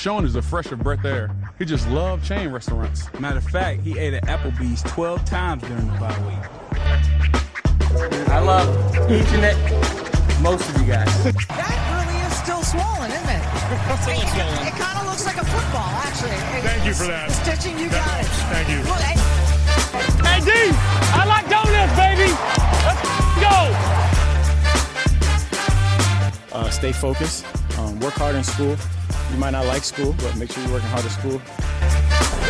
Sean is a fresher breath air. He just loved chain restaurants. Matter of fact, he ate at Applebee's 12 times during the bye week. I love each and every, most of you guys. That really is still swollen, isn't it? Still swollen. It kind of looks like a football, actually. It- Thank you for that. The stitching, you That got it. Thank you. Well, hey, Hey, D, I like donuts, baby. Let's go. Uh, stay focused. Um, work hard in school. You might not like school, but make sure you're working hard at school.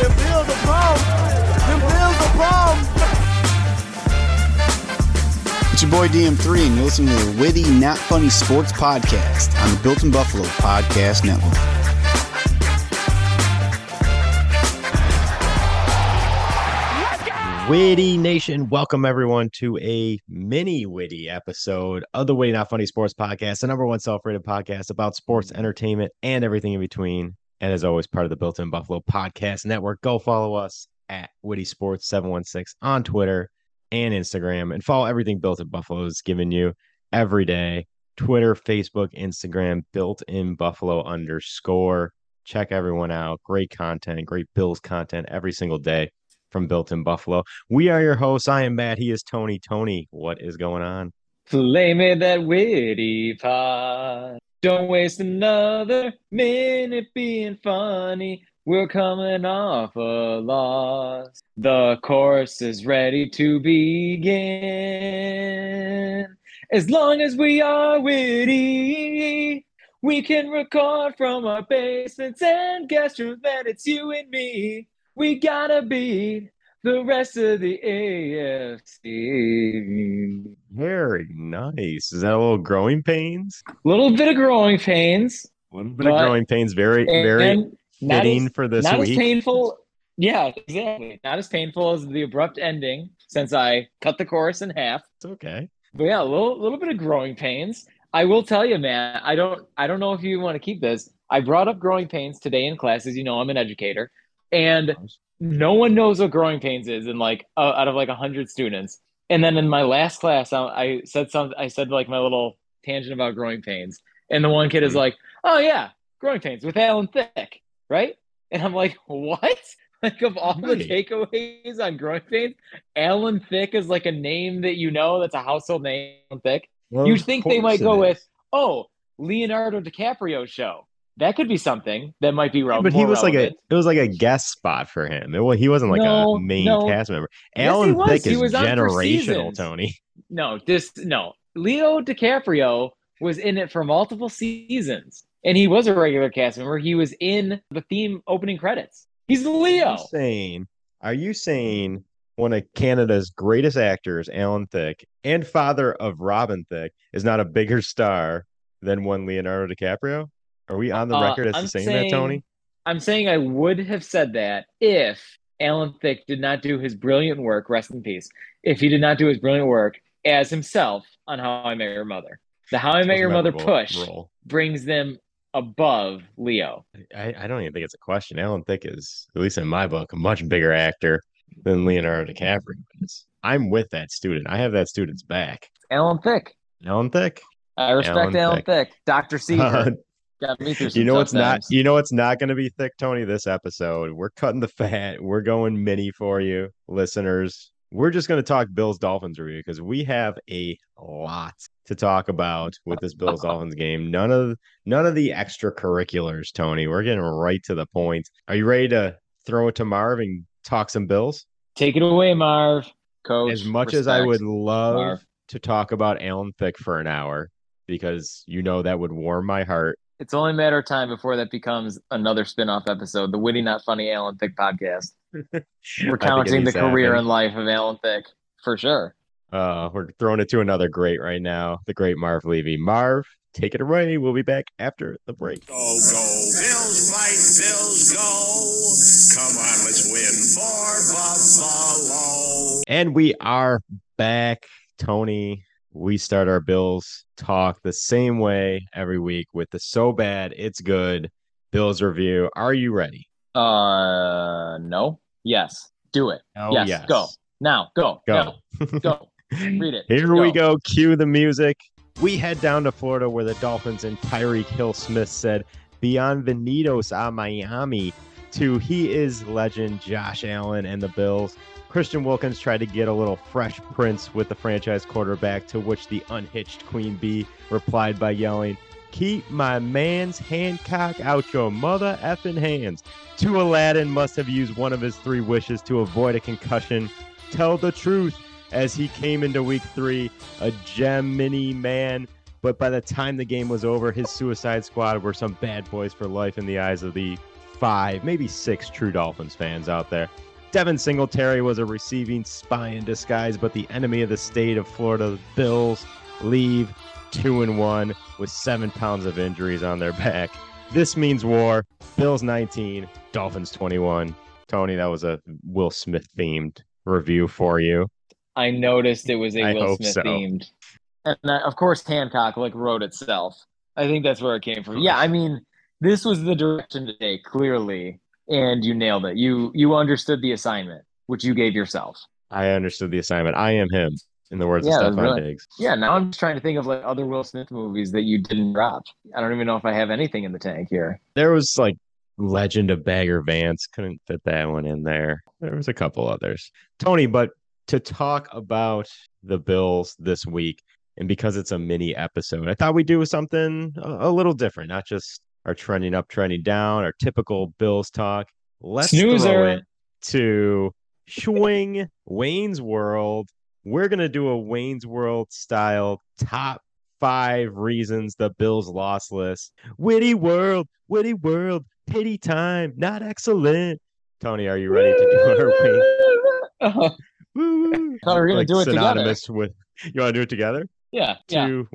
Them bills are bomb. Them bills are bomb. It's your boy DM3, and you're listening to the Witty, Not Funny Sports Podcast on the Built in Buffalo Podcast Network. Witty Nation, welcome everyone to a mini witty episode of the Witty Not Funny Sports Podcast, the number one self-rated podcast about sports, entertainment, and everything in between. And as always, part of the Built in Buffalo Podcast Network. Go follow us at Witty Sports 716 on Twitter and Instagram, and follow everything Built in Buffalo is giving you every day. Twitter, Facebook, Instagram, Built in Buffalo underscore. Check everyone out. Great content, great Bills content every single day from Built in Buffalo. We are your hosts. I am Matt. He is Tony. Tony, what is going on? Play me that witty pod. Don't waste another minute being funny. We're coming off a loss. The course is ready to begin. As long as we are witty, we can record from our basements and rooms. Man, it's you and me. We gotta beat the rest of the AFC. Very nice. Is that a little growing pains? A Little bit of growing pains. A little bit of growing pains. Very, very not fitting as, for this not week. as painful. Yeah, exactly. Not as painful as the abrupt ending since I cut the chorus in half. It's okay. But yeah, a little little bit of growing pains. I will tell you, man. I don't I don't know if you want to keep this. I brought up growing pains today in class, as you know, I'm an educator, and no one knows what growing pains is. And like uh, out of like hundred students, and then in my last class, I, I said something. I said like my little tangent about growing pains, and the one kid is Hmm. like, "Oh yeah, growing pains with Alan Thicke, right?" And I'm like, "What?" Like of all the takeaways on growing pains, Alan Thicke is like a name that you know that's a household name. Thicke. Well, you think they might go is. with, oh, Leonardo DiCaprio show. That could be something that might be Yeah, relevant. but he was like a it was like a guest spot for him. It, he wasn't like No, a main no. cast member. Yes, Alan was. Thicke He is was generational. Tony. no, this no. Leo DiCaprio was in it for multiple seasons, and he was a regular cast member. He was in the theme opening credits. He's Are Leo. you saying? Are you saying one of Canada's greatest actors, Alan Thicke, and father of Robin Thicke, is not a bigger star than one Leonardo DiCaprio? Are we on the Uh, record as I'm to saying, saying- that, Tony? I'm saying I would have said that if Alan Thicke did not do his brilliant work, rest in peace, if he did not do his brilliant work as himself on How I Met Your Mother. The How I Met Your Mother push role. brings them above Leo. I, I don't even think it's a question. Alan Thicke is, at least in my book, a much bigger actor than Leonardo DiCaprio is. I'm with that student. I have that student's back. Alan Thicke. Alan Thicke. I respect Alan Alan, Thicke. Thicke. Dr. Seaver. Got me through you know tough what's not times. you know what's not going to be thick tony this episode we're cutting the fat we're going mini for you listeners we're just going to talk bills dolphins review because we have a lot to talk about with this bills dolphins game none of none of the extracurriculars tony we're getting right to the point are you ready to throw it to marv and talk some bills Take it away, Marv. Coach. as much as i would love Marv. to talk about alan thicke for an hour because you know that would warm my heart It's only a matter of time before that becomes another spin-off episode, the Witty Not Funny Alan Thicke podcast. I think it Recounting the career and life of Alan Thicke, for sure. Uh, we're throwing it to another great right now, the great Marv Levy. Marv, take it away. We'll be back after the break. Go, go. Bills fight, Bills go. Come on, let's win for Buffalo. And we are back, Tony. We start our Bills talk the same way every week with the so bad it's good Bills review. Are you ready? Uh, no. Yes. Do it. Oh, yes. yes. Go. Now. Go. Go. Now. Go. Read it. Here we go. Cue the music. We head down to Florida where the Dolphins and Tyreek Hill Smith said beyond Bienvenidos a Miami to He is legend Josh Allen and the Bills. Christian Wilkins tried to get a little fresh prince with the franchise quarterback, to which the unhitched Queen Bee replied by yelling, Keep my man's Hancock out your mother effing hands. To Aladdin must have used one of his three wishes to avoid a concussion. Tell the truth as he came into week three, a Gemini man. But by the time the game was over, his suicide squad were some bad boys for life in the eyes of the five, maybe six true Dolphins fans out there. Devin Singletary was a receiving spy in disguise, but the enemy of the state of Florida, the Bills, leave two and one with seven pounds of injuries on their back. This means war. Bills 19, Dolphins 21. Tony, that was a Will Smith themed review for you. I noticed it was a I Will hope Smith so. themed, and of course Hancock like wrote itself. I think that's where it came from. Yeah, I mean, this was the direction to take clearly, and you nailed it. You you understood the assignment, which you gave yourself. I understood the assignment. I am him, in the words Yeah, of Stefon really- Diggs. Yeah, now I'm just trying to think of like other Will Smith movies that you didn't drop. I don't even know if I have anything in the tank here. There was like Legend of Bagger Vance. Couldn't fit that one in there. There was a couple others. Tony, but to talk about the Bills this week, and because it's a mini episode, I thought we'd do something a, a little different, not just our trending up, trending down, our typical Bills talk. Let's throw it to Schwing Wayne's World. We're gonna do a Wayne's World style top five reasons the Bills lost list. Witty world, witty world, pity time, not excellent. Tony, are you ready to do our Wayne? Uh-huh. Woo! Thought we were gonna do it together. with. You want to do it together? yeah, yeah. Two,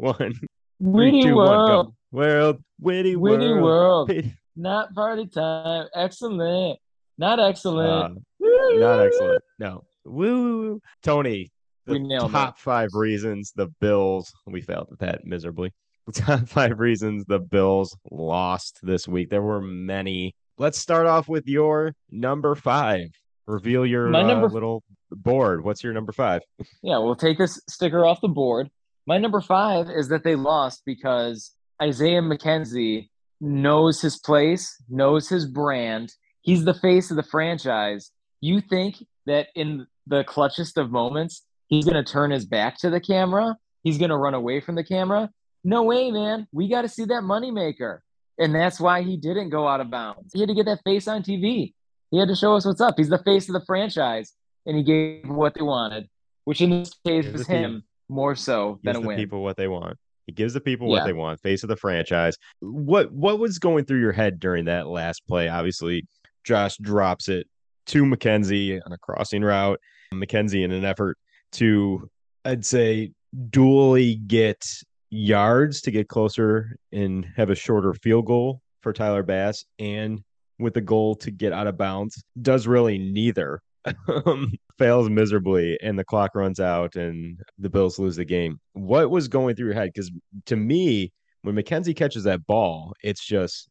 one. Three, Witty two, one, world, go. World, witty, witty world. world, not party time. Excellent, not excellent. Uh, not excellent. No. Woo. Tony, the We nailed top five reasons the Bills, we failed at that miserably. The top five reasons the Bills lost this week. There were many. Let's start off with your number five. Reveal your My uh, little board. What's your number five? Yeah, we'll take this sticker off the board. My number five is that they lost because Isaiah McKenzie knows his place, knows his brand. He's the face of the franchise. You think that in the clutchest of moments, he's going to turn his back to the camera? He's going to run away from the camera? No way, man. We got to see that moneymaker. And that's why he didn't go out of bounds. He had to get that face on TV. He had to show us what's up. He's the face of the franchise, and he gave what they wanted, which in this case was him more so than Gives a the win. people what they want. He gives the people what they want. Face of the franchise. What what was going through your head during that last play? Obviously, Josh drops it to McKenzie on a crossing route. McKenzie in an effort to, I'd say, dually get yards to get closer and have a shorter field goal for Tyler Bass, and with the goal to get out of bounds, does really neither. Um, fails miserably, and the clock runs out, and the Bills lose the game. What was going through your head? Because to me, when McKenzie catches that ball, it's just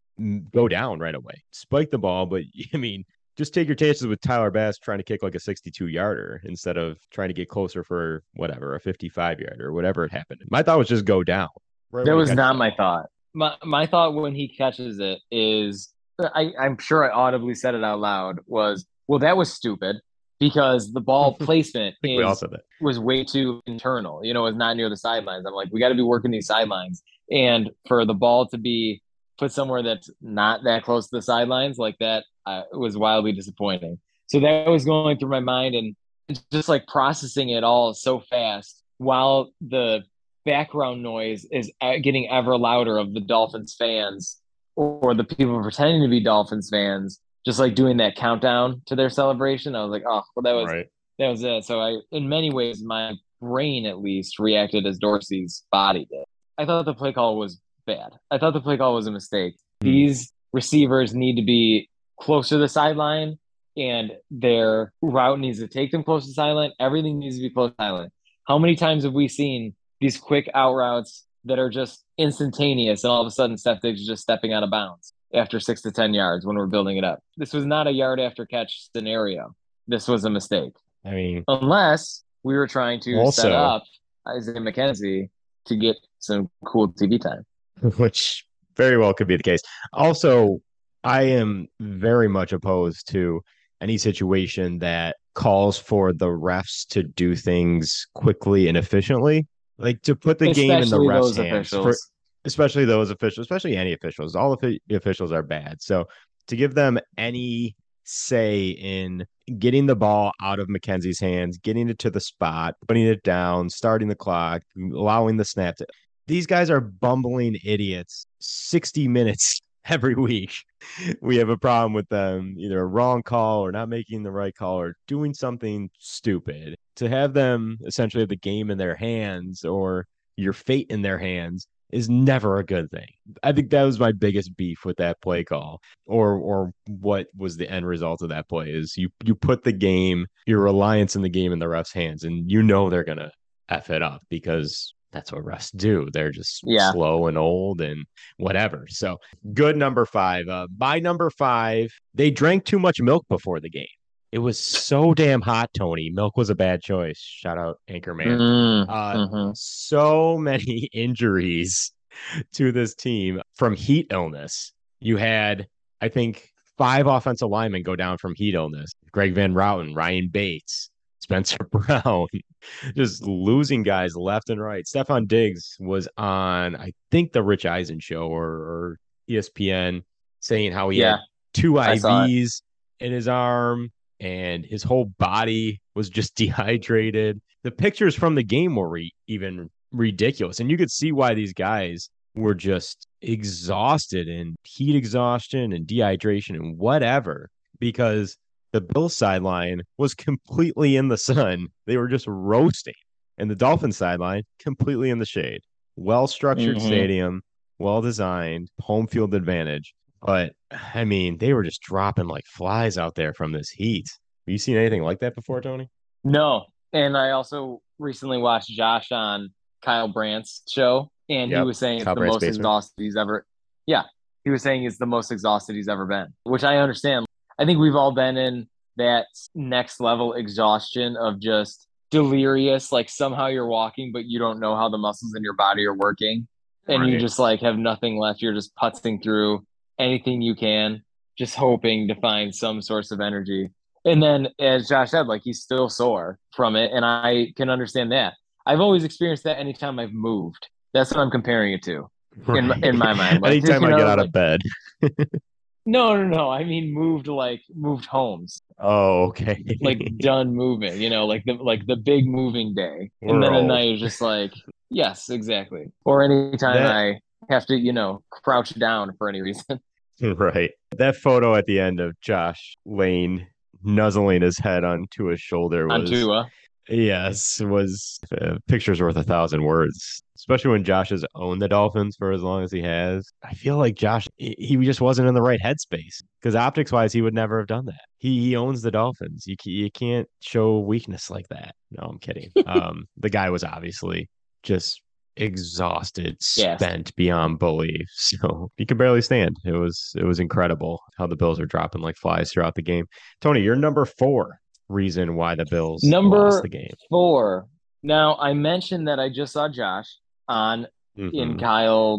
go down right away, spike the ball. But I mean, just take your chances with Tyler Bass trying to kick like a 62 yarder instead of trying to get closer for whatever a 55 yarder or whatever it happened. My thought was just go down. Right That was not my thought. My my thought when he catches it is I, I'm sure I audibly said it out loud was, well, that was stupid because the ball placement I we all is, was way too internal. You know, it was not near the sidelines. I'm like, we got to be working these sidelines. And for the ball to be put somewhere that's not that close to the sidelines like that uh, was wildly disappointing. So that was going through my mind and just like processing it all so fast while the background noise is uh, getting ever louder of the Dolphins fans or the people pretending to be Dolphins fans, just like doing that countdown to their celebration. I was like, oh, well, that was Right. that was it. So I, in many ways, my brain at least reacted as Dorsey's body did. I thought the play call was bad. I thought the play call was a mistake. Hmm. These receivers need to be closer to the sideline, and their route needs to take them close to the sideline. Everything needs to be close to the sideline. How many times have we seen these quick out routes that are just instantaneous, and all of a sudden Steph Diggs is just stepping out of bounds after six to ten yards when we're building it up? This was not a yard after catch scenario. This was a mistake I mean, unless we were trying to Also- set up Isaiah McKenzie to get some cool TV time. which very well could be the case. Also, I am very much opposed to any situation that calls for the refs to do things quickly and efficiently. Like to put the game in the refs' hands, for-. Especially those officials, especially any officials. All of the officials are bad. So to give them any say in getting the ball out of McKenzie's hands, getting it to the spot, putting it down, starting the clock, allowing the snap to these guys are bumbling idiots 60 minutes every week. We have a problem with them either a wrong call or not making the right call or doing something stupid. To have them essentially have the game in their hands or your fate in their hands is never a good thing. I think that was my biggest beef with that play call or or what was the end result of that play is you you put the game, your reliance in the game in the refs' hands and you know they're going to F it up because that's what refs do. They're just Yeah. slow and old and whatever. So good number five. Uh, by number five, they drank too much milk before the game. It was so damn hot, Tony. Milk was a bad choice. Shout out Anchorman. Mm, Uh, mhm. So many injuries to this team from heat illness. You had, I think, five offensive linemen go down from heat illness. Greg Van Roten, Ryan Bates, Spencer Brown, just losing guys left and right. Stefon Diggs was on, I think, the Rich Eisen show or, or ESPN saying how he Yeah, had two I saw it. IVs in his arm and his whole body was just dehydrated. The pictures from the game were re- even ridiculous. And you could see why these guys were just exhausted and heat exhaustion and dehydration and whatever because the Bills sideline was completely in the sun. They were just roasting. And the Dolphins sideline completely in the shade. Well structured Mhm. stadium, well designed, home field advantage. But I mean, they were just dropping like flies out there from this heat. Have you seen anything like that before, Tony? No. And I also recently watched Josh on Kyle Brandt's show, and Yep. he was saying it's the Brandt's most basement. exhausted he's ever. Yeah, he was saying it's the most exhausted he's ever been, which I understand. I think we've all been in that next level exhaustion of just delirious, like somehow you're walking, but you don't know how the muscles in your body are working, and you just like have nothing left. You're just putzing through anything you can, just hoping to find some source of energy. And then, as Josh said, like he's still sore from it, and I can understand that. I've always experienced that anytime I've moved. That's what I'm comparing it to. In my- in my mind, like, anytime you I know, get out of bed. No, no, no. I mean moved like moved homes, Oh, okay. like done moving. You know, like the like the big moving day, We're and then at old. night you're just like, yes, exactly. Or anytime That- I have to, you know, crouch down for any reason. right. That photo at the end of Josh Lane nuzzling his head onto his shoulder on was Tua. yes was uh, pictures worth a thousand words. Especially when Josh has owned the Dolphins for as long as he has. I feel like Josh he he just wasn't in the right headspace because optics wise he would never have done that. He he owns the Dolphins. You you can't show weakness like that. No, I'm kidding. um, the guy was obviously just exhausted, Yes. spent beyond belief. So he could barely stand. It was it was incredible how the Bills are dropping like flies throughout the game. Tony, you're number four reason why the Bills Number lost the game. four. Now I mentioned that I just saw Josh on in Mhm. Kyle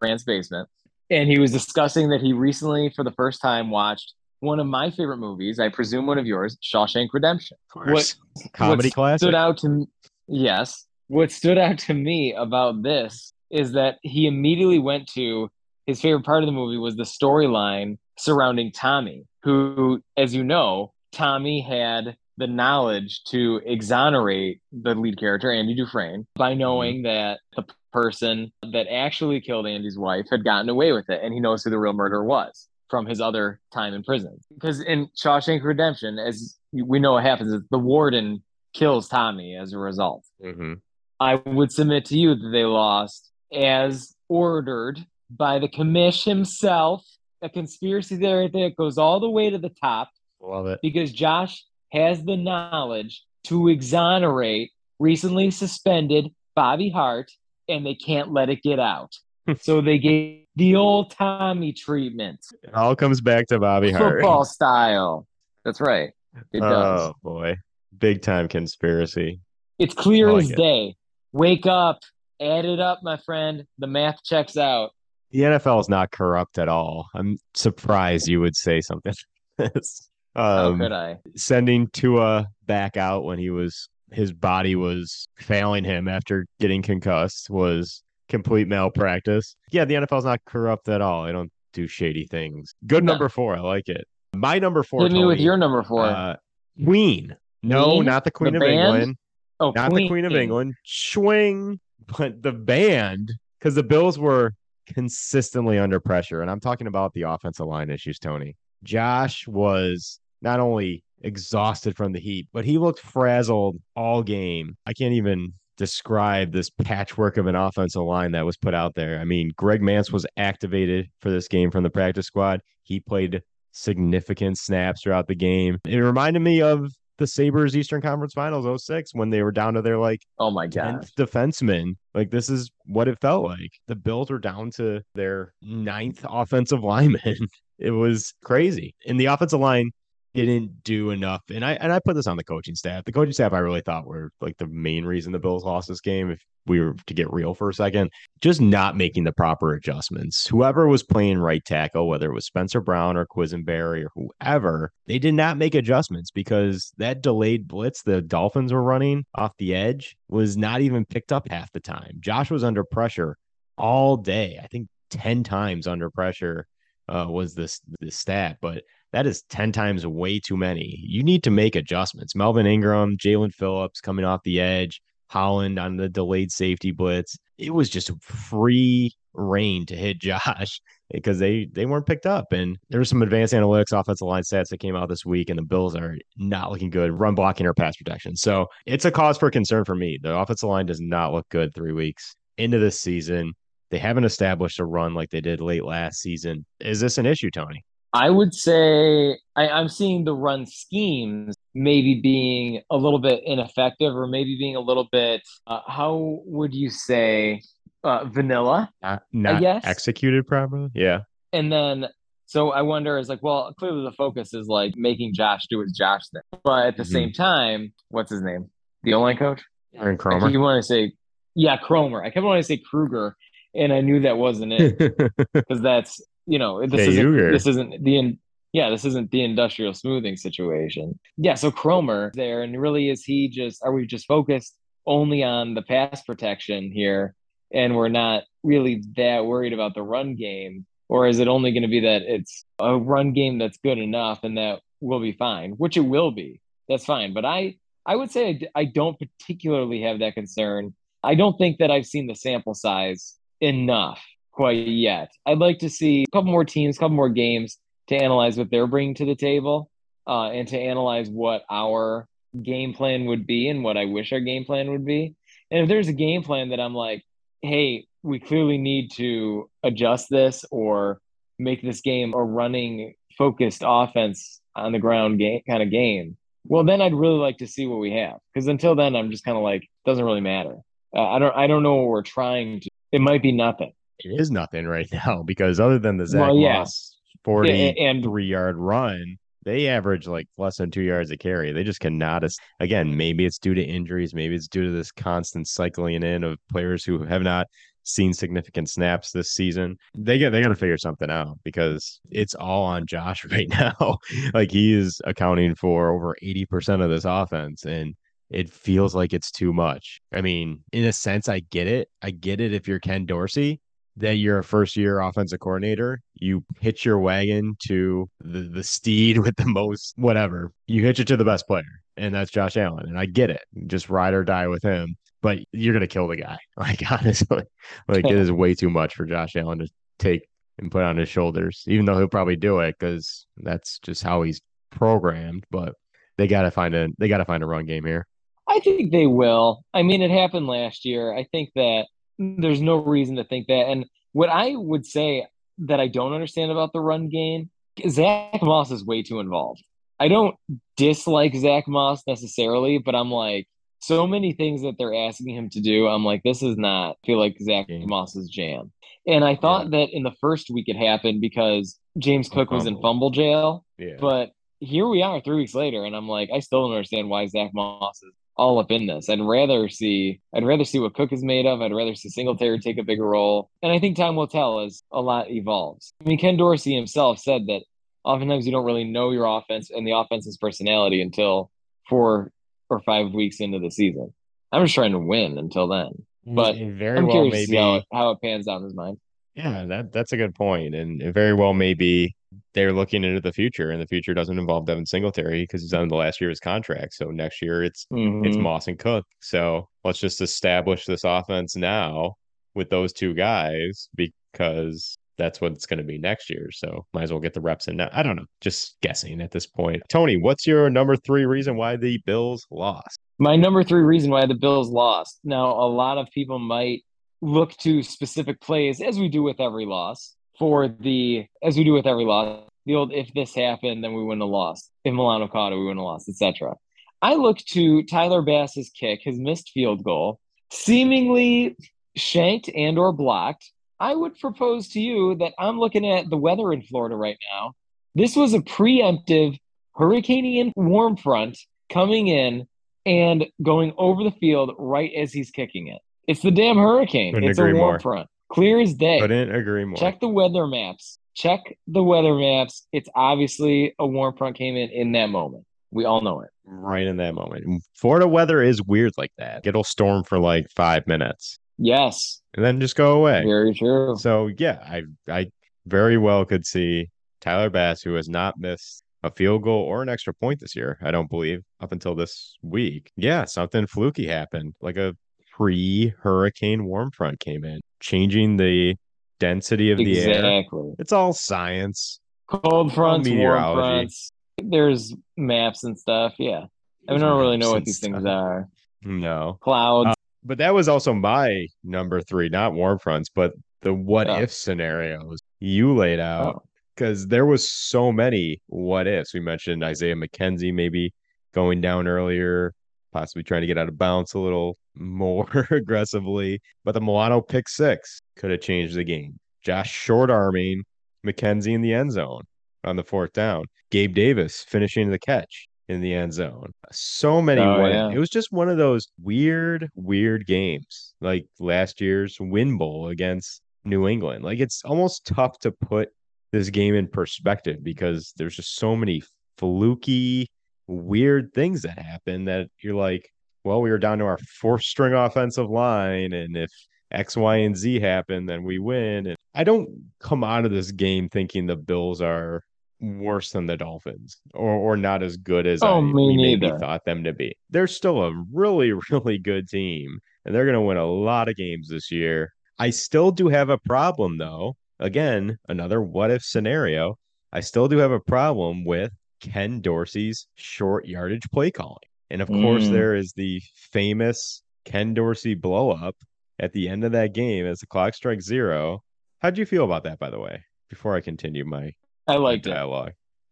Brandt's basement, and he was discussing that he recently, for the first time, watched one of my favorite movies. I presume one of yours, Shawshank Redemption. Of course. Comedy what classic. stood out to yes. What stood out to me about this is that he immediately went to his favorite part of the movie was the storyline surrounding Tommy, who, as you know, Tommy had the knowledge to exonerate the lead character, Andy Dufresne, by knowing that the person that actually killed Andy's wife had gotten away with it, and he knows who the real murderer was from his other time in prison. Because in Shawshank Redemption, as we know what happens, is the warden kills Tommy as a result. Mhm. I would submit to you that they lost as ordered by the commish himself. A conspiracy there that goes all the way to the top Love it. because Josh has the knowledge to exonerate recently suspended Bobby Hart, and they can't let it get out. so they gave the old Tommy treatment, It all comes back to Bobby Hart. football style. That's right. It oh, does. Oh boy. Big time conspiracy. It's clear like as it. day. Wake up, add it up, my friend. The math checks out. the NFL is not corrupt at all. I'm surprised you would say something like this. How Um, could I? sending Tua back out when he was his body was failing him after getting concussed was complete malpractice. Yeah, the NFL's not corrupt at all. I don't do shady things. Good No. number four. I like it. My number four. Hit me with your number four. uh, Queen. No, Queen? not the Queen The of band? England. Oh, Not the Queen of England. Swing, but the band, because the Bills were consistently under pressure. And I'm talking about the offensive line issues, Tony. Josh was not only exhausted from the heat, but he looked frazzled all game. I can't even describe this patchwork of an offensive line that was put out there. I mean, Greg Mancz was activated for this game from the practice squad. He played significant snaps throughout the game. It reminded me of the Sabres Eastern Conference Finals 06 when they were down to their like Oh my god. 10th defenseman. Like this is what it felt like. The Bills were down to their ninth offensive lineman. it was crazy. And the offensive line didn't do enough. And I and I put this on the coaching staff. The coaching staff I really thought were like the main reason the Bills lost this game. If we were to get real for a second, just not making the proper adjustments. Whoever was playing right tackle, whether it was Spencer Brown or Quessenberry or whoever, they did not make adjustments because that delayed blitz the Dolphins were running off the edge was not even picked up half the time. Josh was under pressure all day. I think 10 times under pressure uh, was this the stat, but that is 10 times way too many. You need to make adjustments. Melvin Ingram, Jaelan Phillips coming off the edge, Holland on the delayed safety blitz. It was just free reign to hit Josh because they they weren't picked up. And there was some advanced analytics offensive line stats that came out this week, and the Bills are not looking good, run blocking or pass protection. So it's a cause for concern for me. The offensive line does not look good three weeks into this season. They haven't established a run like they did late last season. Is this an issue, Tony? I would say I, I'm seeing the run schemes maybe being a little bit ineffective or maybe being a little bit, uh, how would you say, uh, vanilla? Not, not guess. executed properly. Yeah. And then, so I wonder is like, well, clearly the focus is like making Josh do his Josh thing. But at the Mhm. same time, what's his name? The O line coach? Aaron I Kromer. keep wanting to say, yeah, Kromer. I kept wanting to say Kruger, and I knew that wasn't it because that's you know this isn't Uger. this isn't the in, yeah this isn't the industrial smoothing situation. Yeah, so Kromer there, and really is he just are we just focused only on the pass protection here, and we're not really that worried about the run game, or is it only going to be that it's a run game that's good enough and that will be fine, which it will be. That's fine, but I I would say I don't particularly have that concern. I don't think that I've seen the sample size enough quite yet. I'd like to see a couple more teams, a couple more games to analyze what they're bringing to the table, uh, and to analyze what our game plan would be and what I wish our game plan would be. And if there's a game plan that I'm like, hey, we clearly need to adjust this or make this game a running focused offense on the ground game kind of game. Well, then I'd really like to see what we have because until then, I'm just kind of like, doesn't really matter. Uh, I don't, I don't know what we're trying to. It might be nothing. It is nothing right now because other than the Zach Well, yeah. Moss 43 Yeah, and yard run, they average like less than two yards a carry. They just cannot. Again, maybe it's due to injuries. Maybe it's due to this constant cycling in of players who have not seen significant snaps this season. They get they got to figure something out because it's all on Josh right now. like he is accounting for over 80% of this offense and it feels like it's too much. I mean, in a sense, I get it. I get it if you're Ken Dorsey, that you're a first year offensive coordinator. You hitch your wagon to the, the steed with the most whatever. You hitch it to the best player, and that's Josh Allen. And I get it. Just ride or die with him. But you're gonna kill the guy. Like honestly. Like it is way too much for Josh Allen to take and put on his shoulders, even though he'll probably do it because that's just how he's programmed. But they gotta find a they gotta find a run game here. I think they will. I mean, it happened last year. I think that there's no reason to think that. And what I would say that I don't understand about the run game, Zach Moss is way too involved. I don't dislike Zach Moss necessarily, but I'm like, so many things that they're asking him to do. I'm like, this is not I feel like Zach. Moss's jam. And I thought that in the first week it happened because James Cook was in fumble. fumble jail. Yeah. But here we are three weeks later, and I'm like, I still don't understand why Zach Moss is all up in this. I'd rather see I'd rather see what Cook is made of. I'd rather see Singletary take a bigger role. And I think time will tell as a lot evolves. I mean, Ken Dorsey himself said that oftentimes you don't really know your offense and the offense's personality until four or five weeks into the season. I'm just trying to win until then. Mm, but It very I'm well curious maybe how it, how it pans out in his mind. Yeah, that that's a good point, and it very well may be they're looking into the future, and the future doesn't involve Devin Singletary because he's on the last year of his contract. So next year it's it's Mhm. Moss and Cook. So let's just establish this offense now with those two guys because that's what it's going to be next year. So might as well get the reps in now. I don't know, just guessing at this point. Tony, what's your number three reason why the Bills lost? My number three reason why the Bills lost. Now, a lot of people might look to specific plays, as we do with every loss, for the as we do with every loss. The old if this happened, then we wouldn't have lost. If Milano caught it, we wouldn't have lost, etc. I look to Tyler Bass's kick, his missed field goal, seemingly shanked and or blocked. I would propose to you that I'm looking at the weather in Florida right now. This was a preemptive hurricane warm front coming in and going over the field right as he's kicking it. It's the damn hurricane. Couldn't it's a warm more. front. Clear as day. Couldn't agree more. Check the weather maps. Check the weather maps. It's obviously a warm front came in in that moment. We all know it. right in that moment. Florida weather is weird like that. It'll storm for like five minutes Yes, and then just go away. very true. So yeah, I I very well could see Tyler Bass, who has not missed a field goal or an extra point this year, I don't believe, up until this week. Yeah, something fluky happened, like a pre-hurricane warm front came in, changing the density of the air. Exactly. It's all science. Cold fronts, warm fronts. There's maps and stuff. Yeah. I mean, I don't really know what these things are. No. Clouds. Uh, But that was also my number three, not warm fronts, but the what Oh. if scenarios you laid out. Oh. because there was so many what ifs. We mentioned Isaiah McKenzie maybe going down earlier, possibly trying to get out of bounds a little more aggressively. But the Milano pick six could have changed the game. Josh short arming McKenzie in the end zone on the fourth down. Gabe Davis finishing the catch in the end zone. So many. Oh, yeah. It was just one of those weird, weird games like last year's Win Bowl against New England. Like it's almost tough to put this game in perspective because there's just so many fluky, weird things that happen that you're like, well, we were down to our fourth string offensive line, and if X, Y, and Z happen, then we win. And I don't come out of this game thinking the Bills are worse than the Dolphins or or not as good as Oh, I, we maybe thought them to be. They're still a really, really good team, and they're going to win a lot of games this year. I still do have a problem though. Again, another what if scenario. I still do have a problem with Ken Dorsey's short yardage play calling. And of course, Mm. there is the famous Ken Dorsey blow up at the end of that game as the clock strikes zero. How'd you feel about that, by the way, before I continue my, I my liked it.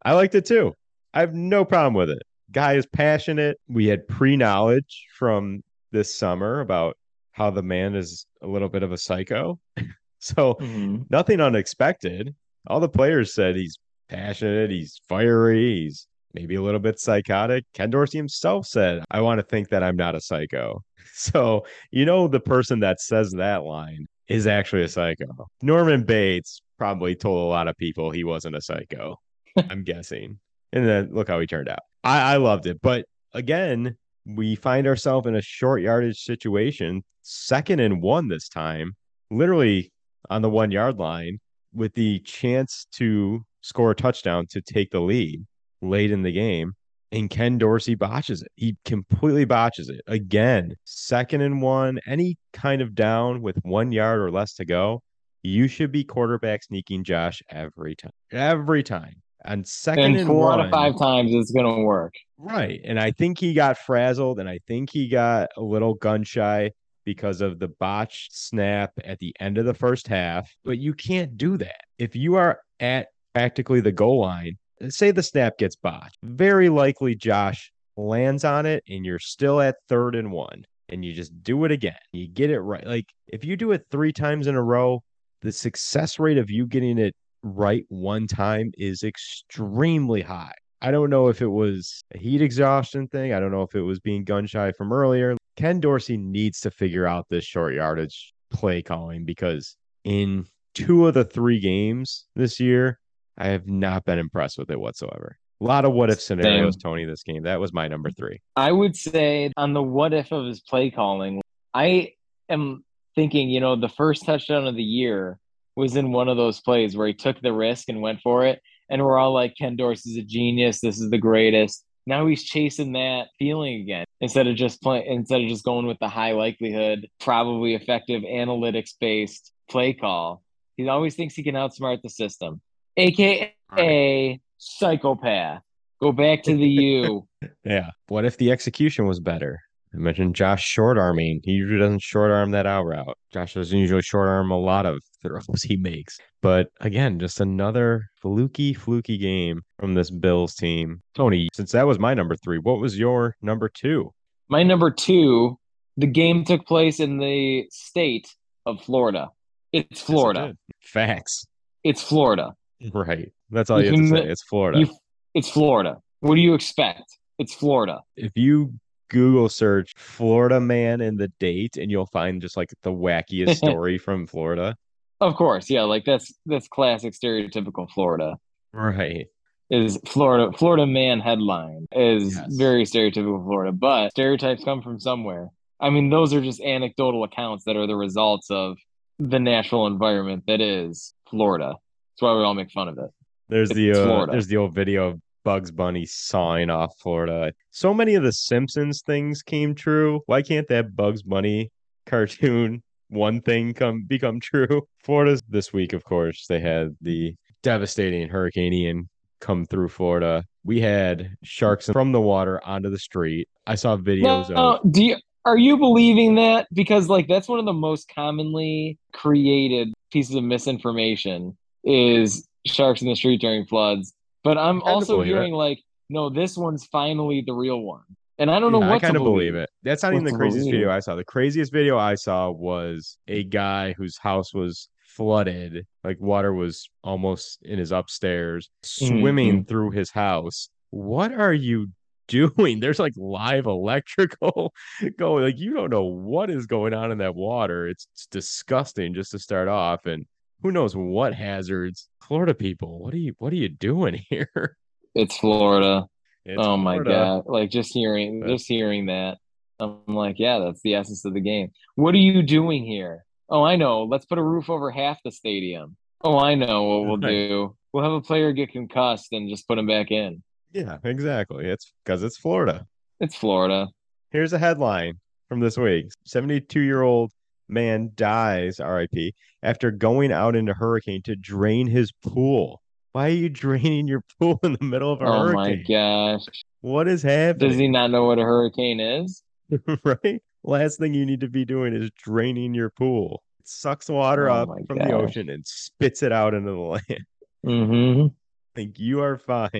I liked it too. I have no problem with it. Guy is passionate. We had pre knowledge from this summer about how the man is a little bit of a psycho. so Mhm. nothing unexpected. All the players said he's passionate, he's fiery, he's maybe a little bit psychotic. Ken Dorsey himself said, I want to think that I'm not a psycho. So, you know, the person that says that line is actually a psycho. Norman Bates probably told a lot of people he wasn't a psycho, I'm guessing. And then look how he turned out. I, I loved it. But again, we find ourselves in a short yardage situation, second and one this time, literally on the one yard line with the chance to score a touchdown to take the lead late in the game. And Ken Dorsey botches it. He completely botches it. Again, second and one, any kind of down with one yard or less to go, you should be quarterback sneaking Josh every time. Every time. And second And and four out of five times it's going to work. Right. And I think he got frazzled and I think he got a little gun shy because of the botched snap at the end of the first half. But you can't do that. If you are at practically the goal line, say the snap gets botched, very likely Josh lands on it and you're still at third and one and you just do it again. You get it right. Like if you do it three times in a row, the success rate of you getting it right one time is extremely high. I don't know if it was a heat exhaustion thing. I don't know if it was being gun shy from earlier. Ken Dorsey needs to figure out this short yardage play calling because in two of the three games this year, I have not been impressed with it whatsoever. A lot of what if scenarios, Same. Tony, this game. That was my number three. I would say on the what if of his play calling, I am thinking, you know, the first touchdown of the year was in one of those plays where he took the risk and went for it. And we're all like, Ken Dorsey's a genius. This is the greatest. Now he's chasing that feeling again instead of just play, instead of just going with the high likelihood, probably effective analytics based play call. He always thinks he can outsmart the system, aka psychopath. Go back to the U. Yeah. What if the execution was better? I mentioned Josh short arming. He usually doesn't short arm that out route. Josh doesn't usually short arm a lot of throws he makes. But again, just another fluky, fluky game from this Bills team. Tony, since that was my number three, what was your number two? My number two, the game took place in the state of Florida. It's Yes, it Florida. Facts. It's Florida. Right. That's all You you have to say. It's Florida. You, it's Florida. What do you expect? It's Florida. if you Google search Florida man and the date and you'll find just like the wackiest story from Florida. Of course, yeah, like that's that's classic stereotypical Florida. Right. Is Florida Florida man headline is Yes. very stereotypical Florida, but stereotypes come from somewhere. I mean, those are just anecdotal accounts that are the results of the natural environment that is Florida. That's why we all make fun of it. There's It's the uh, there's the old video of Bugs Bunny sawing off Florida. So many of the Simpsons things came true. Why can't that Bugs Bunny cartoon one thing come become true? Florida's this week, of course, they had the devastating Hurricane Ian come through Florida. We had sharks from the water onto the street. I saw videos no, of do you are you believing that? Because like that's one of the most commonly created pieces of misinformation is sharks in the street during floods. But I'm I also believe it. hearing like, no, this one's finally the real one. And I don't know Yeah, what I kind to of believe it. That's not even the craziest believe. video I saw. The craziest video I saw was a guy whose house was flooded, like water was almost in his upstairs, swimming mm-hmm. through his house. What are you doing? There's like live electrical going. Like you don't know what is going on in that water. It's, it's disgusting just to start off, and who knows what hazards. Florida people, what are you what are you doing here? It's Florida. It's oh my God. Like just hearing just hearing that. I'm like, yeah, that's the essence of the game. What are you doing here? Oh, I know. Let's put a roof over half the stadium. Oh, I know what we'll do. We'll have a player get concussed and just put him back in. Yeah, exactly. It's because it's Florida. It's Florida. Here's a headline from this week 72 year old man dies, RIP, after going out in a hurricane to drain his pool. Why are you draining your pool in the middle of a hurricane? Oh my gosh. What is happening? Does he not know what a hurricane is? right? Last thing you need to be doing is draining your pool. It sucks water Oh up my from the ocean and spits it out into the land. Mm-hmm. Think you are fine.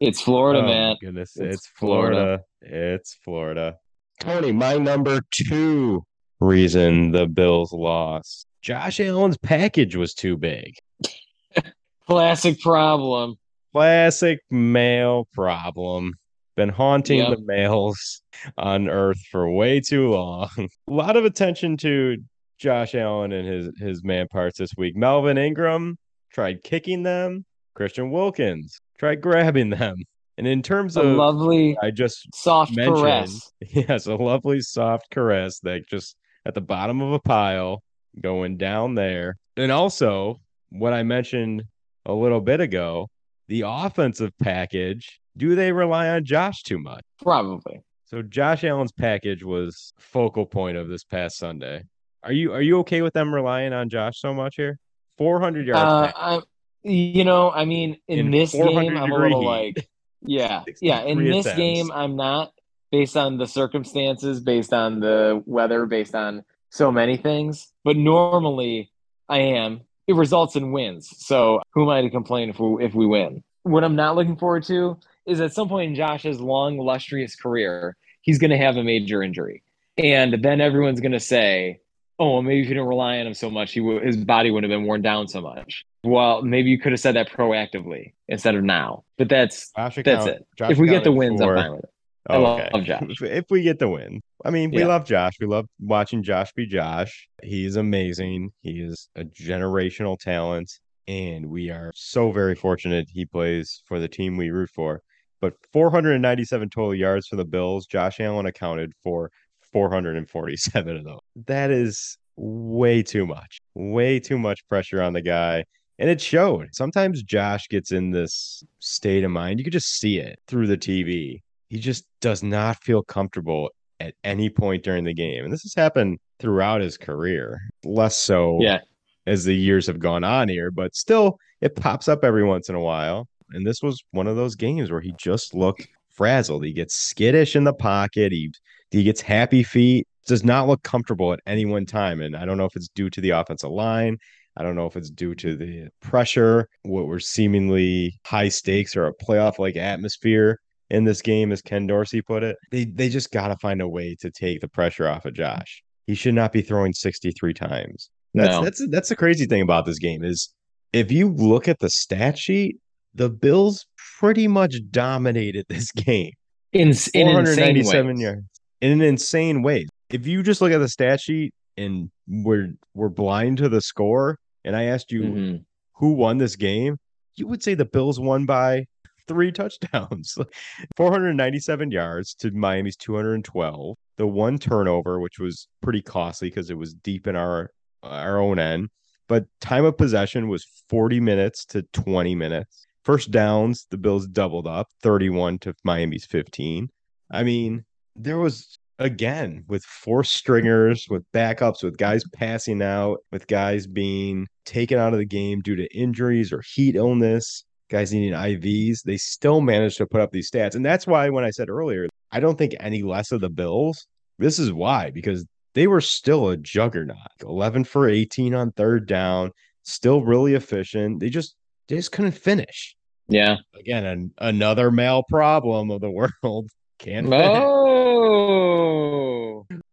It's Florida, Oh, man. goodness. It's It's, Florida. It's Florida. Tony, my number two reason the Bills lost. Josh Allen's package was too big. Classic problem. Classic male problem. Been haunting Yep. the males on earth for way too long. A lot of attention to Josh Allen and his his man parts this week. Melvin Ingram tried kicking them. Christian Wilkins tried grabbing them. And in terms A of lovely I just soft caress. yes, a lovely soft caress that just at the bottom of a pile going down there. And also, what I mentioned a little bit ago, the offensive package, do they rely on Josh too much? Probably. So Josh Allen's package was focal point of this past Sunday. Are you are you okay with them relying on Josh so much here? 400 yards. Uh, you know, I mean, in, In this game, I'm a little heat. like, yeah, yeah. In this attempts. game, I'm not based on the circumstances, based on the weather, based on so many things. But normally, I am. It results in wins. So who am I to complain if we if we win? What I'm not looking forward to is at some point in Josh's long, illustrious career, he's going to have a major injury, and then everyone's going to say, oh, well, maybe if you didn't rely on him so much, he would his body wouldn't have been worn down so much. Well, maybe you could have said that proactively instead of now. But that's Josh that's account- it. Josh if we get the wins, for- I'm fine with it. I Oh, love. Josh. If, if we get the win, I mean, we Yeah. love Josh. We love watching Josh be Josh. He's amazing. He is a generational talent, and we are so very fortunate he plays for the team we root for. But 497 total yards for the Bills. Josh Allen accounted for 447 of those. That is way too much. Way too much pressure on the guy. And it showed. Sometimes Josh gets in this state of mind. You could just see it through the TV. He just does not feel comfortable at any point during the game. And this has happened throughout his career, less so Yeah. as the years have gone on here, but still it pops up every once in a while. And this was one of those games where he just looked frazzled. He gets skittish in the pocket. He he gets happy feet. Does not look comfortable at any one time. And I don't know if it's due to the offensive line. I don't know if it's due to the pressure, what were seemingly high stakes or a playoff like atmosphere in this game, as Ken Dorsey put it. They they just gotta find a way to take the pressure off of Josh. He should not be throwing 63 times. That's No. that's that's the crazy thing about this game is if you look at the stat sheet, the Bills pretty much dominated this game. In, in insane 497 yards in an insane way. If you just look at the stat sheet and we're we're blind to the score, and I asked you Mhm. who won this game, you would say the Bills won by three touchdowns, 497 yards to Miami's 212. The one turnover, which was pretty costly because it was deep in our our own end, but time of possession was 40 minutes to 20 minutes. First downs, the Bills doubled up 31 to Miami's 15. I mean, there was again with four stringers, with backups, with guys passing out, with guys being taken out of the game due to injuries or heat illness, guys needing IVs. They still managed to put up these stats. And that's why when I said earlier, I don't think any less of the Bills. This is why, because they were still a juggernaut. 11 for 18 on third down, still really efficient. They just they just couldn't finish. Yeah. Again, an, another male problem of the world. Can't finish. Oh.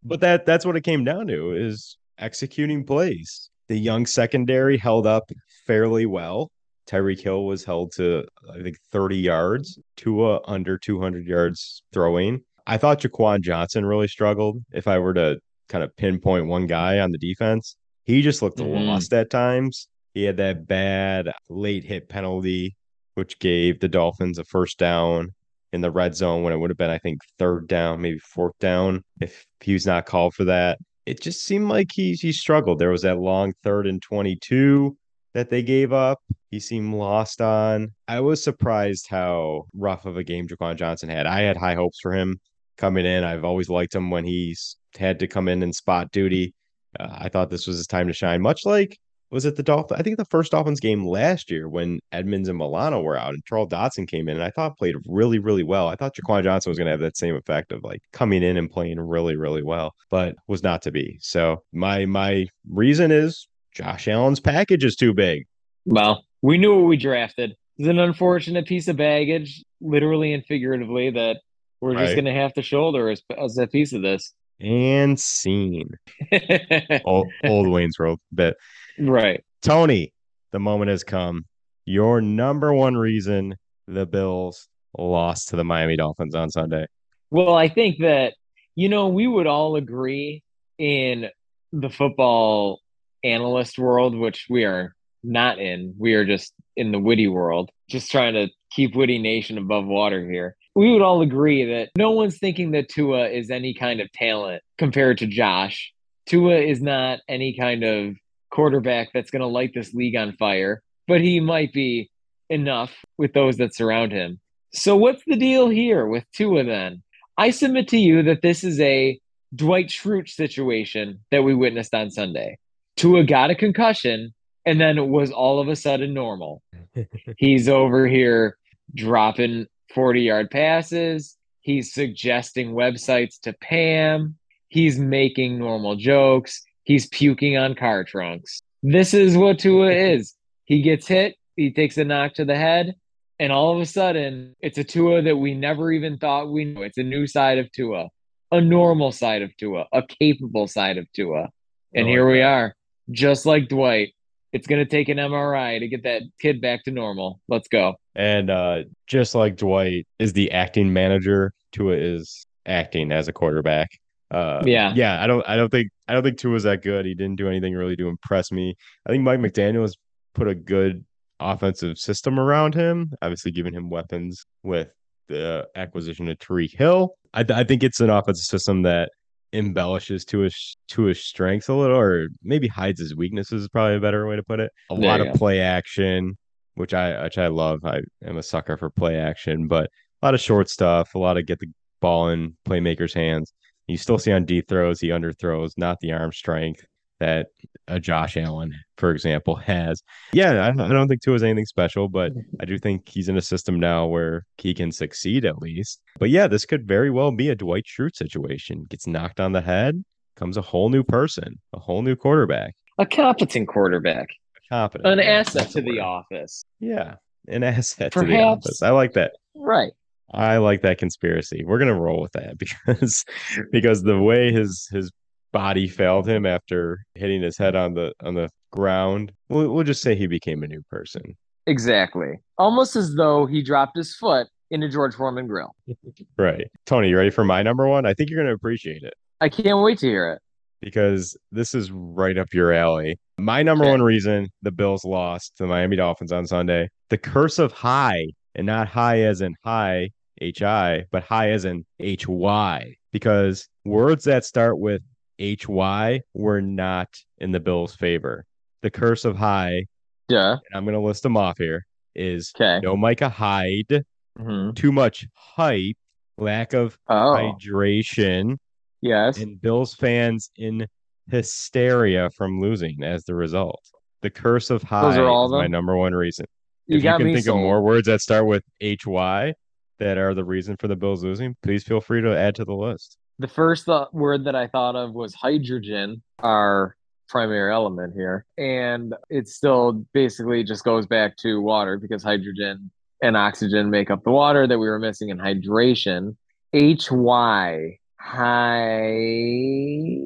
But that that's what it came down to is executing plays. The young secondary held up fairly well. Tyreek Hill was held to I think 30 yards, Tua under 200 yards throwing. I thought Jaquan Johnson really struggled. If I were to kind of pinpoint one guy on the defense, he just looked Mhm. lost at times. He had that bad late hit penalty, which gave the Dolphins a first down in the red zone when it would have been, I think, third down, maybe fourth down if he was not called for that. It just seemed like he he struggled. There was that long third and 22 that they gave up. He seemed lost on. I was surprised how rough of a game Jaquan Johnson had. I had high hopes for him coming in. I've always liked him when he's had to come in and spot duty. Uh, I thought this was his time to shine, much like was it the Dolphins? I think the first Dolphins game last year when Edmunds and Milano were out and Charles Dotson came in and I thought played really, really well. I thought Jaquan Johnson was going to have that same effect of like coming in and playing really, really well, but was not to be. So my my reason is Josh Allen's package is too big. Well, we knew what we drafted. It's an unfortunate piece of baggage, literally and figuratively, that we're just Right. going to have to shoulder as, as a piece of this. And scene. Old, old Wayne's World bit. right. Tony, the moment has come. Your number one reason the Bills lost to the Miami Dolphins on Sunday. Well, I think that, you know, we would all agree in the football analyst world, which we are not in. We are just in the witty world, just trying to keep Witty Nation above water here. We would all agree that no one's thinking that Tua is any kind of talent compared to Josh. Tua is not any kind of quarterback that's going to light this league on fire, but he might be enough with those that surround him. So, what's the deal here with Tua then? I submit to you that this is a Dwight Schrute situation that we witnessed on Sunday. Tua got a concussion and then was all of a sudden normal. He's over here dropping 40 yard passes. He's suggesting websites to Pam. He's making normal jokes. He's puking on car trunks. This is what Tua is. He gets hit, he takes a knock to the head, and all of a sudden, it's a Tua that we never even thought we knew. It's a new side of Tua, a normal side of Tua, a capable side of Tua. And I here we are, just like Dwight. It's going to take an MRI to get that kid back to normal. Let's go. And uh, just like Dwight is the acting manager, Tua is acting as a quarterback. Uh, Yeah. yeah. I don't, I don't think, I don't think Tua's that good. He didn't do anything really to impress me. I think Mike McDaniel has put a good offensive system around him. Obviously, giving him weapons with the acquisition of Tyreek Hill. I, I think it's an offensive system that embellishes to his to his strengths a little, or maybe hides his weaknesses. Is probably a better way to put it. A There lot of go. play action, which I which I love. I am a sucker for play action, but a lot of short stuff, a lot of get the ball in playmakers' hands. You still see on D throws, he underthrows, not the arm strength that a Josh Allen, for example, has. Yeah, I, I don't think Tua is anything special, but mm-hmm. I do think he's in a system now where he can succeed at least. But yeah, this could very well be a Dwight Schrute situation. Gets knocked on the head, comes a whole new person, a whole new quarterback, A competent quarterback, competent, an asset to the office. Yeah, an asset to the Perhaps- office. I like that. Right. I like that conspiracy. We're gonna roll with that because because the way his his body failed him after hitting his head on the on the ground, we'll, we'll just say he became a new person. Exactly. Almost as though he dropped his foot into George Foreman grill. Right. Tony, you ready for my number one? I think you're gonna appreciate it I can't wait to hear it. because this is right up your alley. My number Okay. one reason the Bills lost to the Miami Dolphins on Sunday, the curse of high, and not high as in high, H I, but high as in H Y, because words that start with H Y were not in the Bills' favor. The curse of high, Yeah. and I'm going to list them off here, is Okay. no Micah Hyde, hmm too much hype, lack of Oh, hydration, yes. and Bills fans in hysteria from losing as the result. The curse of high Those are all is my number one reason. You if you can think of more words that start with HY that are the reason for the Bills losing, please feel free to add to the list. The first th- word that I thought of was hydrogen, our primary element here. And it still basically just goes back to water because hydrogen and oxygen make up the water that we were missing in hydration. HY, high,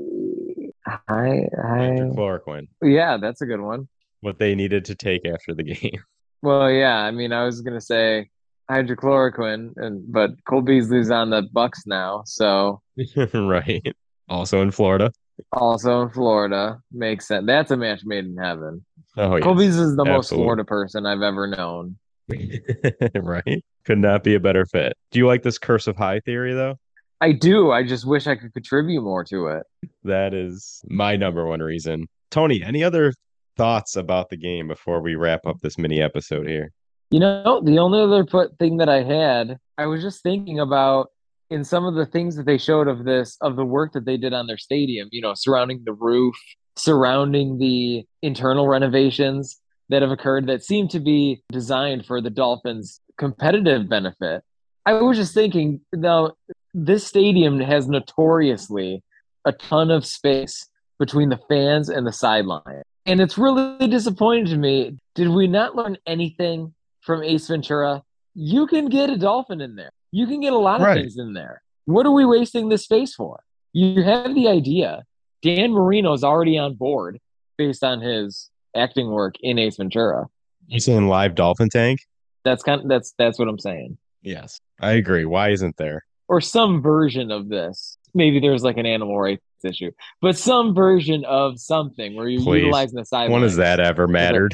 high, high. Chloroquine, Yeah, that's a good one. what they needed to take after the game. Well, yeah, I mean, I was gonna say hydrochloroquine, and but Cole Beasley's on the Bucks now, so right. Also in Florida. also in Florida makes sense. That's a match made in heaven. Oh, yes. Cole is the most absolutely. Florida person I've ever known. right. Could not be a better fit. Do you like this curse of high theory, though? I do. I just wish I could contribute more to it. That is my number one reason. Tony, any other thoughts about the game before we wrap up this mini episode here? You know, the only other thing that I had, I was just thinking about in some of the things that they showed of this, of the work that they did on their stadium, you know, surrounding the roof, surrounding the internal renovations that have occurred that seem to be designed for the Dolphins' competitive benefit. I was just thinking, now, this stadium has notoriously a ton of space between the fans and the sideline. And it's really disappointing to me. Did we not learn anything from Ace Ventura? You can get a dolphin in there. You can get a lot of Right. things in there. What are we wasting this space for? You have the idea. Dan Marino's already on board based on his acting work in Ace Ventura. You saying live dolphin tank? That's kind of, that's that's what I'm saying. Yes. I agree. Why isn't there? Or some version of this. Maybe there's like an animal rights issue, but some version of something where you're Please. utilizing the sideline. When has that ever mattered?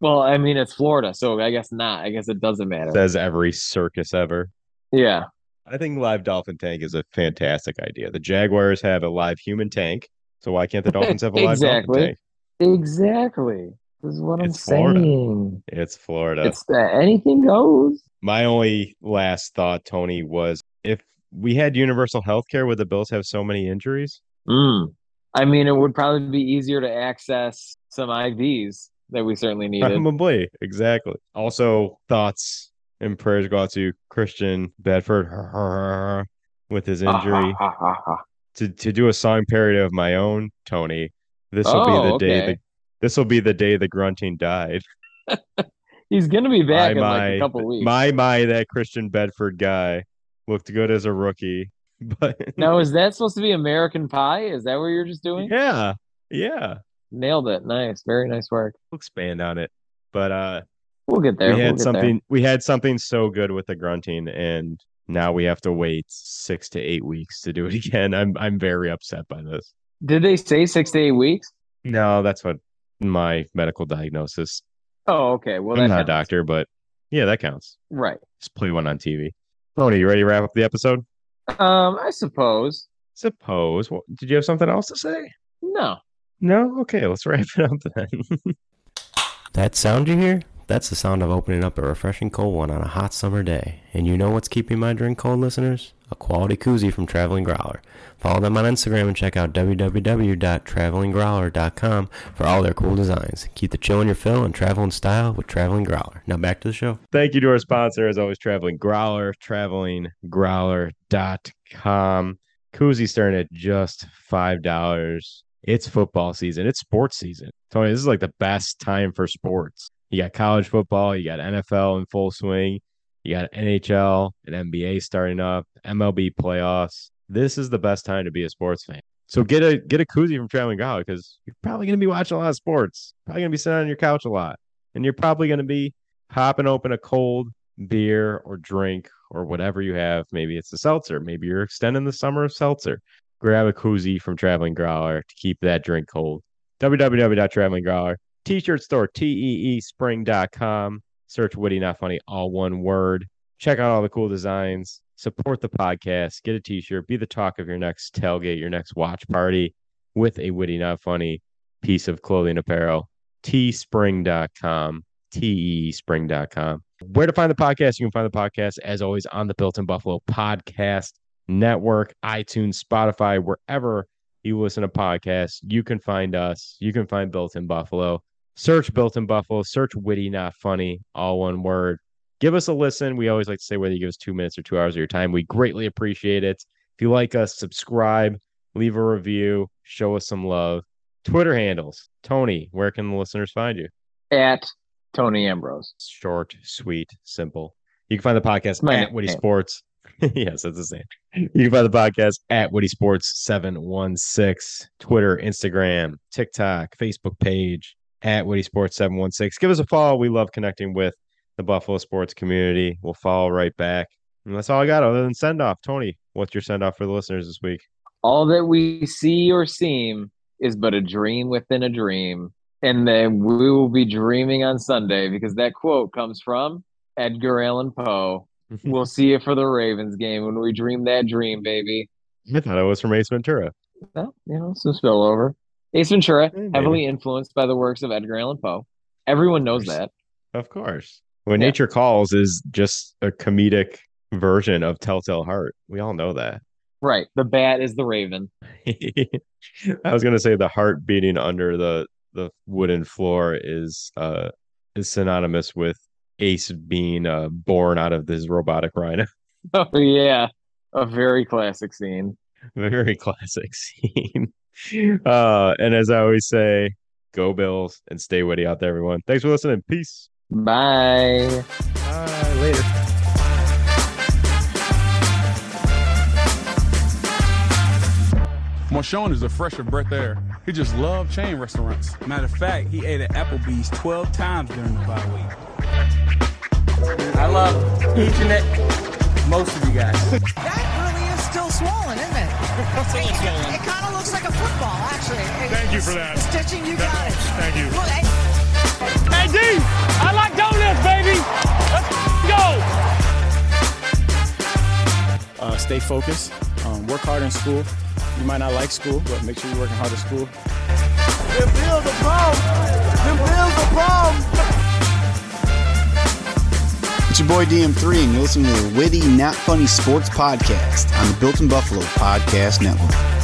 Well, I mean, it's Florida, so I guess not. I guess it doesn't matter. Says every circus ever. Yeah. I think live dolphin tank is a fantastic idea. The Jaguars have a live human tank, so why can't the Dolphins have a live Exactly. dolphin tank? Exactly. This is what I'm It's Florida. saying. It's Florida. It's uh, anything goes. My only last thought, Tony, was if we had universal health care, would the Bills have so many injuries? Mm. I mean, it would probably be easier to access some IVs that we certainly needed. Probably. Exactly. Also, thoughts and prayers go out to Christian Benford with his injury. To to do a song parody of my own, Tony. This will be Oh, the day okay. the this will be the day the grunting died. He's gonna be back my, in like a couple weeks. my my that Christian Benford guy looked good as a rookie. But Now, is that supposed to be American Pie? Is that what you're just doing? yeah, Yeah, Nailed it. Nice. Very nice work. we'll expand on it. But uh, We'll get there. we we'll had get something. We had something so good with the grunting, and now we have to wait six to eight weeks to do it again. I'm I'm very upset by this. Did they say six to eight weeks? No, that's what my medical diagnosis. Oh, okay. Well, I'm not a doctor, but yeah, that counts. Right. Just play one on TV. Tony, you ready to wrap up the episode? Um, I suppose. Suppose. Well, did you have something else to say? No. No. Okay, let's wrap it up then. That sound you hear? That's the sound of opening up a refreshing cold one on a hot summer day. And you know what's keeping my drink cold, listeners? A quality koozie from Traveling Growler. Follow them on Instagram and check out www.travelinggrowler.com for all their cool designs. Keep the chill in your fill and travel in style with Traveling Growler. Now back to the show. Thank you to our sponsor, as always, Traveling Growler, travelinggrowler.com. Koozie starting at just $5. It's football season. It's sports season. Tony, this is like the best time for sports. You got college football, you got NFL in full swing, you got NHL and NBA starting up, MLB playoffs. This is the best time to be a sports fan. So get a get a koozie from Traveling Growler because you're probably going to be watching a lot of sports. Probably going to be sitting on your couch a lot, and you're probably going to be popping open a cold beer or drink or whatever you have. Maybe it's a seltzer. Maybe you're extending the summer of seltzer. Grab a koozie from Traveling Growler to keep that drink cold. www.travelinggrowler. T-shirt store, T-E-E spring.com. Search Witty Not Funny, all one word. Check out all the cool designs. Support the podcast. Get a t-shirt. Be the talk of your next tailgate, your next watch party with a Witty Not Funny piece of clothing apparel. Teespring.com. T-E-E-spring.com. Where to find the podcast? You can find the podcast, as always, on the Built in Buffalo Podcast Network, iTunes, Spotify, wherever you listen to podcasts. You can find us. You can find Built in Buffalo. Search Built in Buffalo. Search Witty Not Funny, all one word. Give us a listen. We always like to say whether you give us two minutes or two hours of your time. We greatly appreciate it. If you like us, subscribe, leave a review, show us some love. Twitter handles. Tony, where can the listeners find you? At Tony Ambrose. Short, sweet, simple. You can find the podcast My at Witty name. Sports. yes, that's the same. You can find the podcast at Witty Sports 716, Twitter, Instagram, TikTok, Facebook page at Witty Sports 716. Give us a follow. We love connecting with the Buffalo sports community. We'll follow right back. And that's all I got other than send off. Tony, what's your send off for the listeners this week? All that we see or seem is but a dream within a dream. And then we will be dreaming on Sunday because that quote comes from Edgar Allan Poe. We'll see you for the Ravens game when we dream that dream, baby. I thought it was from Ace Ventura. Well, you know, some spillover. Ace Ventura, Hey, heavily influenced by the works of Edgar Allan Poe. Everyone knows course. that. Of course. When Yeah. Nature Calls is just a comedic version of Telltale Heart. We all know that. Right. The bat is the raven. I was gonna say the heart beating under the the wooden floor is uh is synonymous with Ace being uh born out of this robotic rhino. Oh, yeah. A very classic scene. Very classic scene. Uh and as I always say, go Bills and stay witty out there, everyone. Thanks for listening. Peace. Bye. Bye later. Marshawn is a fresher breath air. He just loved chain restaurants. Matter of fact, he ate at Applebee's 12 times during the bye week. I love each and every, most of you guys. That really is still swollen, isn't it? It, it, kind of looks like a football, actually. Thank you for that. The stitching, you got it. Thank you. Look, hey, Hey, D, I like donuts, baby. Let's go. Uh, stay focused. Um, work hard in school. You might not like school, but make sure you're working hard at school. Them bills are bomb. Them bills are bomb. It's your boy DM3, and you're listening to the Witty Not Funny Sports Podcast on the Built in Buffalo Podcast Network.